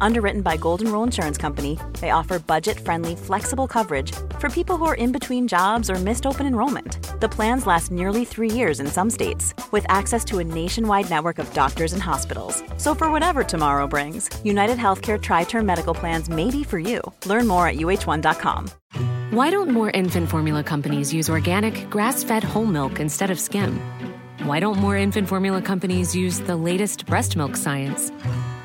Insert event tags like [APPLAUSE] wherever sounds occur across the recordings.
Underwritten by Golden Rule Insurance Company, they offer budget friendly, flexible coverage for people who are in between jobs or missed open enrollment. The plans last nearly three years in some states, with access to a nationwide network of doctors and hospitals. So, for whatever tomorrow brings, United Healthcare Tri Term Medical Plans may be for you. Learn more at uh1.com. Why don't more infant formula companies use organic, grass fed whole milk instead of skim? Why don't more infant formula companies use the latest breast milk science?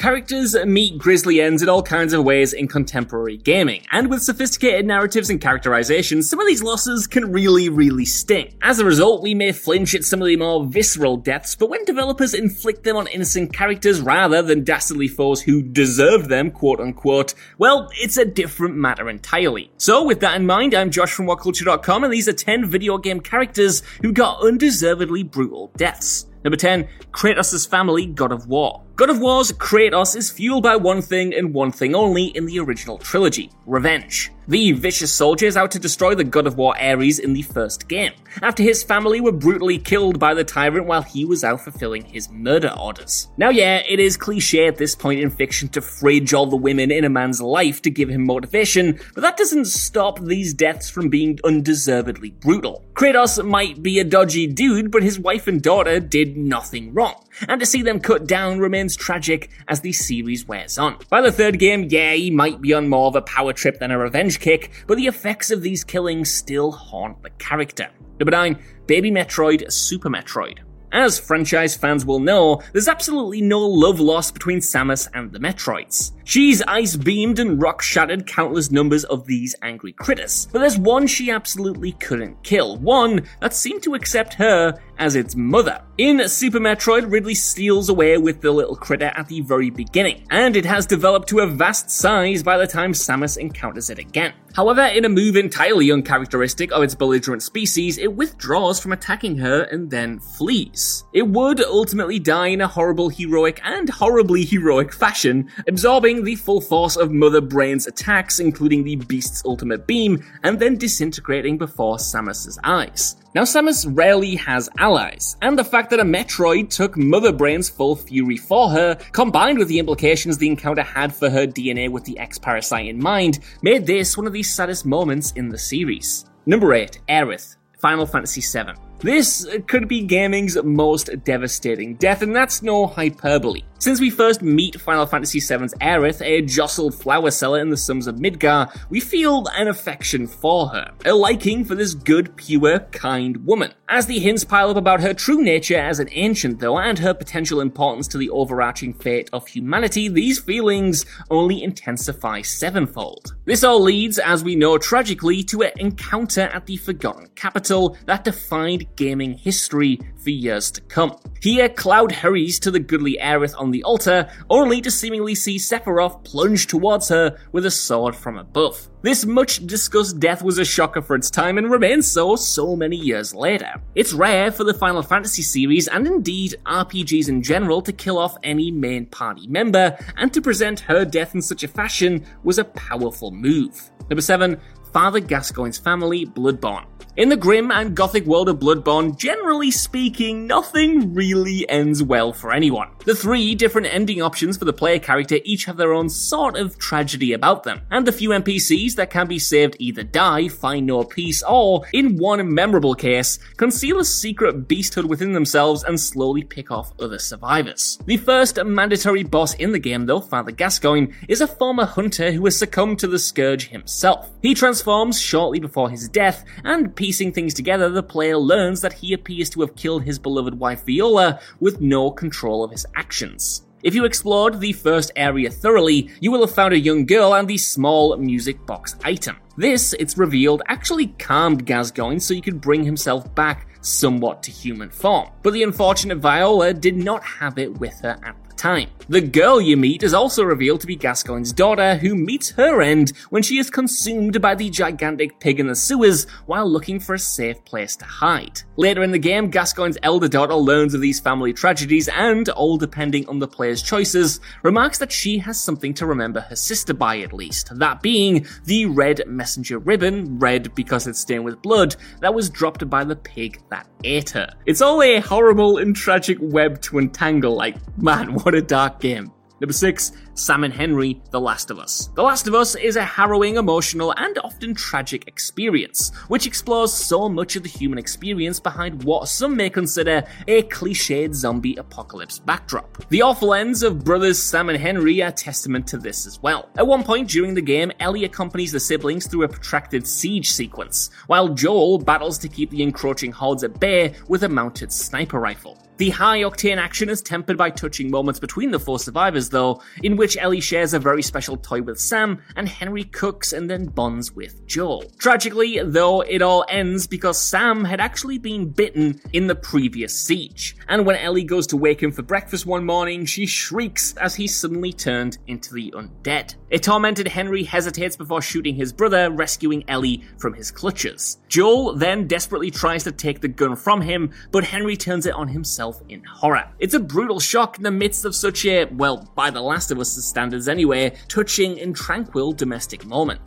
Characters meet grisly ends in all kinds of ways in contemporary gaming, and with sophisticated narratives and characterizations, some of these losses can really, really sting. As a result, we may flinch at some of the more visceral deaths, but when developers inflict them on innocent characters rather than dastardly foes who deserve them, quote unquote, well, it's a different matter entirely. So, with that in mind, I'm Josh from WhatCulture.com, and these are 10 video game characters who got undeservedly brutal deaths. Number 10, Kratos' family, God of War. God of War's Kratos is fueled by one thing and one thing only in the original trilogy revenge. The vicious soldier is out to destroy the God of War Ares in the first game, after his family were brutally killed by the tyrant while he was out fulfilling his murder orders. Now, yeah, it is cliche at this point in fiction to fridge all the women in a man's life to give him motivation, but that doesn't stop these deaths from being undeservedly brutal. Kratos might be a dodgy dude, but his wife and daughter did nothing wrong, and to see them cut down remains tragic as the series wears on. By the third game, yeah, he might be on more of a power trip than a revenge kick, but the effects of these killings still haunt the character. Number 9, Baby Metroid Super Metroid. As franchise fans will know, there's absolutely no love lost between Samus and the Metroids. She's ice beamed and rock shattered countless numbers of these angry critters, but there's one she absolutely couldn't kill, one that seemed to accept her as its mother. In Super Metroid, Ridley steals away with the little critter at the very beginning, and it has developed to a vast size by the time Samus encounters it again. However, in a move entirely uncharacteristic of its belligerent species, it withdraws from attacking her and then flees. It would ultimately die in a horrible heroic and horribly heroic fashion, absorbing the full force of Mother Brain's attacks, including the beast's ultimate beam, and then disintegrating before Samus's eyes. Now, Samus rarely has allies, and the fact that a Metroid took Mother Brain's full fury for her, combined with the implications the encounter had for her DNA with the X Parasite in mind, made this one of the saddest moments in the series. Number 8, Aerith, Final Fantasy VII. This could be gaming's most devastating death, and that's no hyperbole. Since we first meet Final Fantasy VII's Aerith, a jostled flower seller in the slums of Midgar, we feel an affection for her, a liking for this good, pure, kind woman. As the hints pile up about her true nature as an ancient, though, and her potential importance to the overarching fate of humanity, these feelings only intensify sevenfold. This all leads, as we know tragically, to an encounter at the Forgotten Capital that defined gaming history for years to come. Here, Cloud hurries to the goodly Aerith on the altar, only to seemingly see Sephiroth plunge towards her with a sword from above. This much discussed death was a shocker for its time and remains so so many years later. It's rare for the Final Fantasy series and indeed RPGs in general to kill off any main party member, and to present her death in such a fashion was a powerful move. Number 7, Father Gascoigne's family, Bloodborne. In the grim and gothic world of Bloodborne, generally speaking, nothing really ends well for anyone. The three different ending options for the player character each have their own sort of tragedy about them, and the few NPCs that can be saved either die, find no peace, or, in one memorable case, conceal a secret beasthood within themselves and slowly pick off other survivors. The first mandatory boss in the game, though, Father Gascoigne, is a former hunter who has succumbed to the Scourge himself. He transforms shortly before his death, and piecing things together, the player learns that he appears to have killed his beloved wife Viola with no control of his actions. If you explored the first area thoroughly, you will have found a young girl and the small music box item. This, it's revealed, actually calmed Gascoigne so he could bring himself back somewhat to human form. But the unfortunate Viola did not have it with her at time. The girl you meet is also revealed to be Gascoigne's daughter, who meets her end when she is consumed by the gigantic pig in the sewers while looking for a safe place to hide. Later in the game, Gascoigne's elder daughter learns of these family tragedies and, all depending on the player's choices, remarks that she has something to remember her sister by at least, that being the red messenger ribbon, red because it's stained with blood, that was dropped by the pig that ate her. It's all a horrible and tragic web to untangle, like, man, [LAUGHS] what a dark game. Number six, Sam and Henry, The Last of Us. The Last of Us is a harrowing, emotional, and often tragic experience, which explores so much of the human experience behind what some may consider a cliched zombie apocalypse backdrop. The awful ends of brothers Sam and Henry are testament to this as well. At one point during the game, Ellie accompanies the siblings through a protracted siege sequence, while Joel battles to keep the encroaching hordes at bay with a mounted sniper rifle. The high octane action is tempered by touching moments between the four survivors, though, in which Ellie shares a very special toy with Sam, and Henry cooks and then bonds with Joel. Tragically, though, it all ends because Sam had actually been bitten in the previous siege, and when Ellie goes to wake him for breakfast one morning, she shrieks as he suddenly turned into the undead. A tormented Henry hesitates before shooting his brother, rescuing Ellie from his clutches. Joel then desperately tries to take the gun from him, but Henry turns it on himself in horror. It's a brutal shock in the midst of such a, well, by The Last of Us standards anyway, touching and tranquil domestic moment.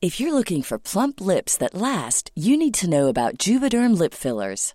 If you're looking for plump lips that last, you need to know about Juvederm lip fillers.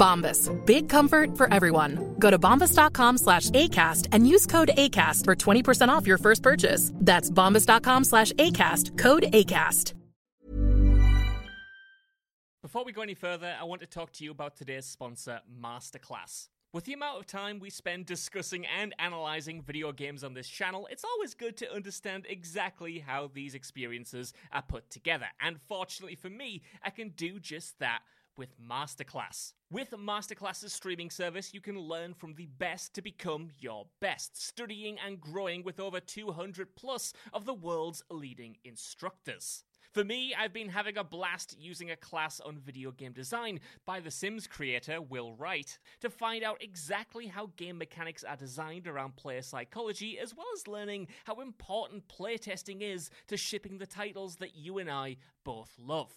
Bombas. Big comfort for everyone. Go to bombas.com slash ACAST and use code ACAST for 20% off your first purchase. That's bombas.com slash ACAST. Code ACAST. Before we go any further, I want to talk to you about today's sponsor, Masterclass. With the amount of time we spend discussing and analyzing video games on this channel, it's always good to understand exactly how these experiences are put together. And fortunately for me, I can do just that with Masterclass. With Masterclass's streaming service, you can learn from the best to become your best, studying and growing with over 200 plus of the world's leading instructors. For me, I've been having a blast using a class on video game design by The Sims creator Will Wright to find out exactly how game mechanics are designed around player psychology, as well as learning how important playtesting is to shipping the titles that you and I both love.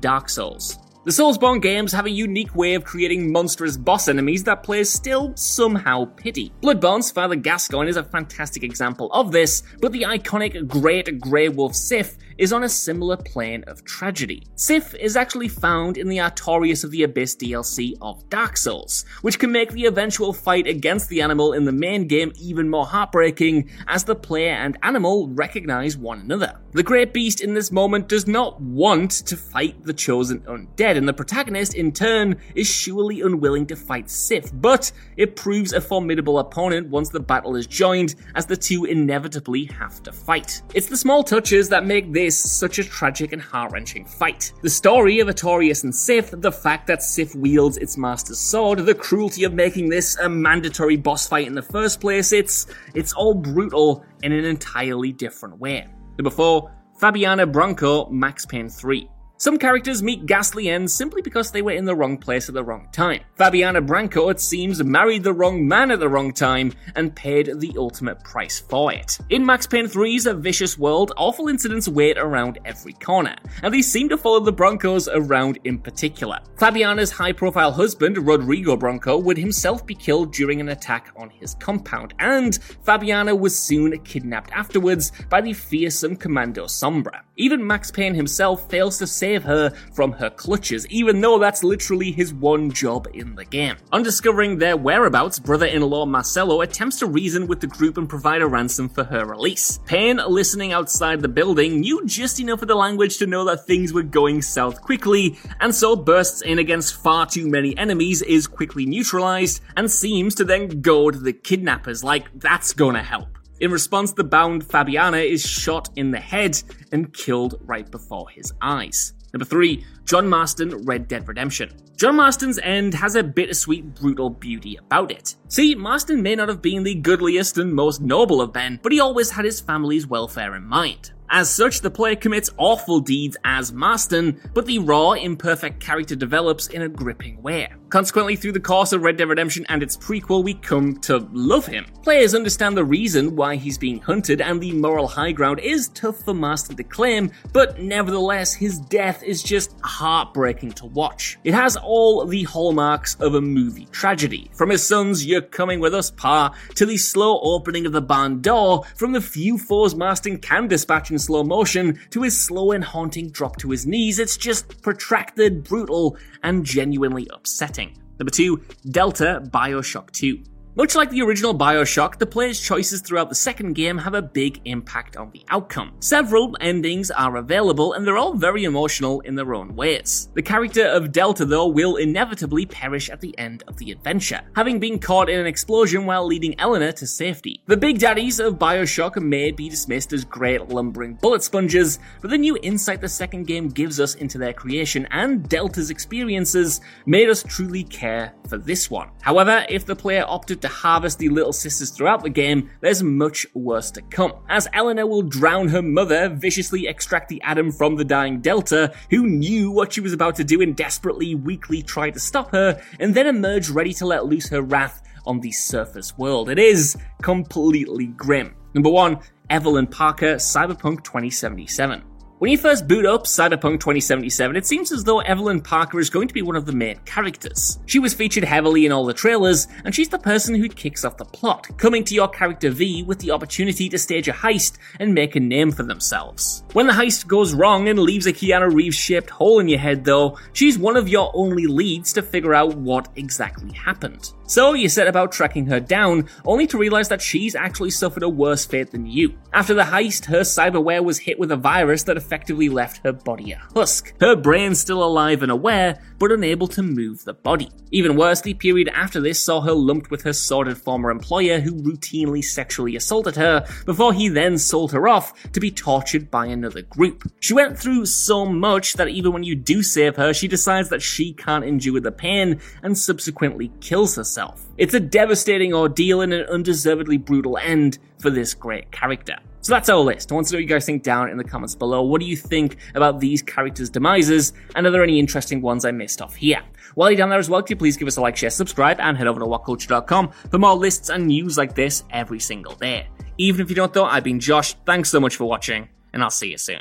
Dark Souls. The Soulsborne games have a unique way of creating monstrous boss enemies that players still somehow pity. Bloodborne's Father Gascoigne is a fantastic example of this, but the iconic Great Grey Wolf Sif is on a similar plane of tragedy. Sif is actually found in the Artorias of the Abyss DLC of Dark Souls, which can make the eventual fight against the animal in the main game even more heartbreaking as the player and animal recognize one another. The Great Beast in this moment does not want to fight the chosen undead, and the protagonist, in turn, is surely unwilling to fight Sif, but it proves a formidable opponent once the battle is joined, as the two inevitably have to fight. It's the small touches that make this such a tragic and heart-wrenching fight. The story of Artorias and Sif, the fact that Sif wields its master's sword, the cruelty of making this a mandatory boss fight in the first place, it's it's all brutal in an entirely different way. Number 4, Fabiana Branco, Max Payne 3. Some characters meet ghastly ends simply because they were in the wrong place at the wrong time. Fabiana Branco, it seems, married the wrong man at the wrong time and paid the ultimate price for it. In Max Payne 3's A Vicious World, awful incidents wait around every corner, and they seem to follow the Brancos around in particular. Fabiana's high profile husband, Rodrigo Branco, would himself be killed during an attack on his compound, and Fabiana was soon kidnapped afterwards by the fearsome Comando Sombra. Even Max Payne himself fails to save save her from her clutches, even though that's literally his one job in the game. On discovering their whereabouts, brother in law Marcelo attempts to reason with the group and provide a ransom for her release. Payne, listening outside the building, knew just enough of the language to know that things were going south quickly, and so bursts in against far too many enemies, is quickly neutralized, and seems to then goad the kidnappers, like that's gonna help. In response, the bound Fabiana is shot in the head and killed right before his eyes. Number three, John Marston, Red Dead Redemption. John Marston's end has a bittersweet, brutal beauty about it. See, Marston may not have been the goodliest and most noble of men, but he always had his family's welfare in mind. As such, the player commits awful deeds as Marston, but the raw, imperfect character develops in a gripping way. Consequently, through the course of Red Dead Redemption and its prequel, we come to love him. Players understand the reason why he's being hunted, and the moral high ground is tough for Marston to claim, but nevertheless, his death is just heartbreaking to watch. It has all the hallmarks of a movie tragedy. From his son's You're Coming With Us, Pa, to the slow opening of the barn door, from the few foes Marston can dispatch in slow motion, to his slow and haunting drop to his knees, it's just protracted, brutal, and genuinely upsetting. Number 2, Delta Bioshock 2. Much like the original Bioshock, the player's choices throughout the second game have a big impact on the outcome. Several endings are available, and they're all very emotional in their own ways. The character of Delta, though, will inevitably perish at the end of the adventure, having been caught in an explosion while leading Eleanor to safety. The big daddies of Bioshock may be dismissed as great lumbering bullet sponges, but the new insight the second game gives us into their creation and Delta's experiences made us truly care for this one. However, if the player opted to harvest the little sisters throughout the game, there's much worse to come. As Eleanor will drown her mother, viciously extract the Adam from the dying Delta, who knew what she was about to do and desperately, weakly try to stop her, and then emerge ready to let loose her wrath on the surface world. It is completely grim. Number one, Evelyn Parker, Cyberpunk 2077. When you first boot up Cyberpunk 2077, it seems as though Evelyn Parker is going to be one of the main characters. She was featured heavily in all the trailers, and she's the person who kicks off the plot, coming to your character V with the opportunity to stage a heist and make a name for themselves. When the heist goes wrong and leaves a Keanu Reeves shaped hole in your head though, she's one of your only leads to figure out what exactly happened. So you set about tracking her down, only to realize that she's actually suffered a worse fate than you. After the heist, her cyberware was hit with a virus that effectively left her body a husk. Her brain still alive and aware, but unable to move the body. Even worse, the period after this saw her lumped with her sordid former employer who routinely sexually assaulted her, before he then sold her off to be tortured by another group. She went through so much that even when you do save her, she decides that she can't endure the pain and subsequently kills herself. It's a devastating ordeal and an undeservedly brutal end for this great character. So that's our list. I want to know what you guys think down in the comments below. What do you think about these characters' demises? And are there any interesting ones I missed off here? While you're down there as well, can you please give us a like, share, subscribe, and head over to whatculture.com for more lists and news like this every single day. Even if you don't though, I've been Josh. Thanks so much for watching, and I'll see you soon.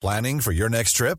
Planning for your next trip?